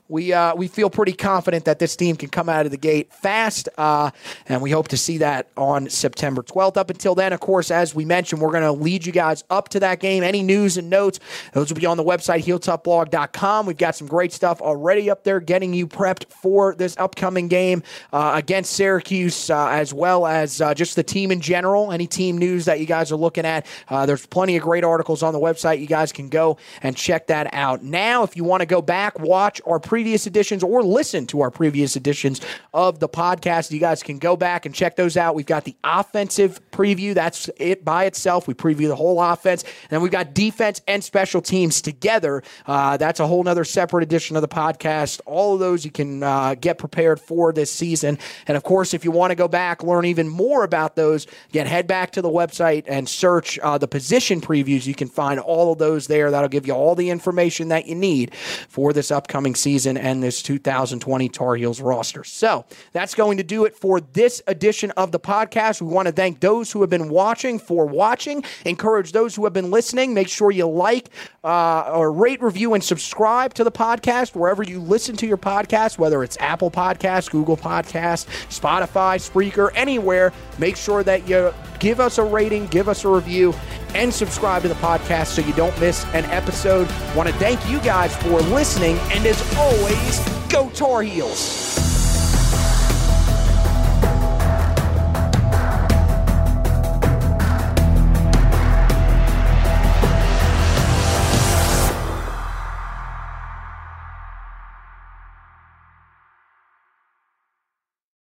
we uh, we feel pretty confident that this team can come out of the gate fast, uh, and we hope to see that on September 12th. Up until then, of course, as we mentioned, we're going to lead you guys up to that game. Any news and notes, those will be on the website, heeltoughblog.com. We've got some great stuff already up there getting you prepped prepped for this upcoming game uh, against Syracuse, uh, as well as uh, just the team in general. Any team news that you guys are looking at, uh, there's plenty of great articles on the website. You guys can go and check that out. Now, if you want to go back, watch our previous editions, or listen to our previous editions of the podcast, you guys can go back and check those out. We've got the offensive preview. That's it by itself. We preview the whole offense. And then we've got defense and special teams together. Uh, that's a whole nother separate edition of the podcast. All of those you can uh, get prepared for this season. And of course, if you want to go back, learn even more about those, again, head back to the website and search uh, the position previews. You can find all of those there. That'll give you all the information that you need for this upcoming season and this 2020 Tar Heels roster. So that's going to do it for this edition of the podcast. We want to thank those who have been watching for watching. Encourage those who have been listening. Make sure you like uh, or rate, review, and subscribe to the podcast wherever you listen to your podcast, whether it's Apple Podcasts, Google Podcasts, Spotify, Spreaker, anywhere. Make sure that you give us a rating, give us a review, and subscribe to the podcast so you don't miss an episode. Want to thank you guys for listening, and as always, go Tar Heels.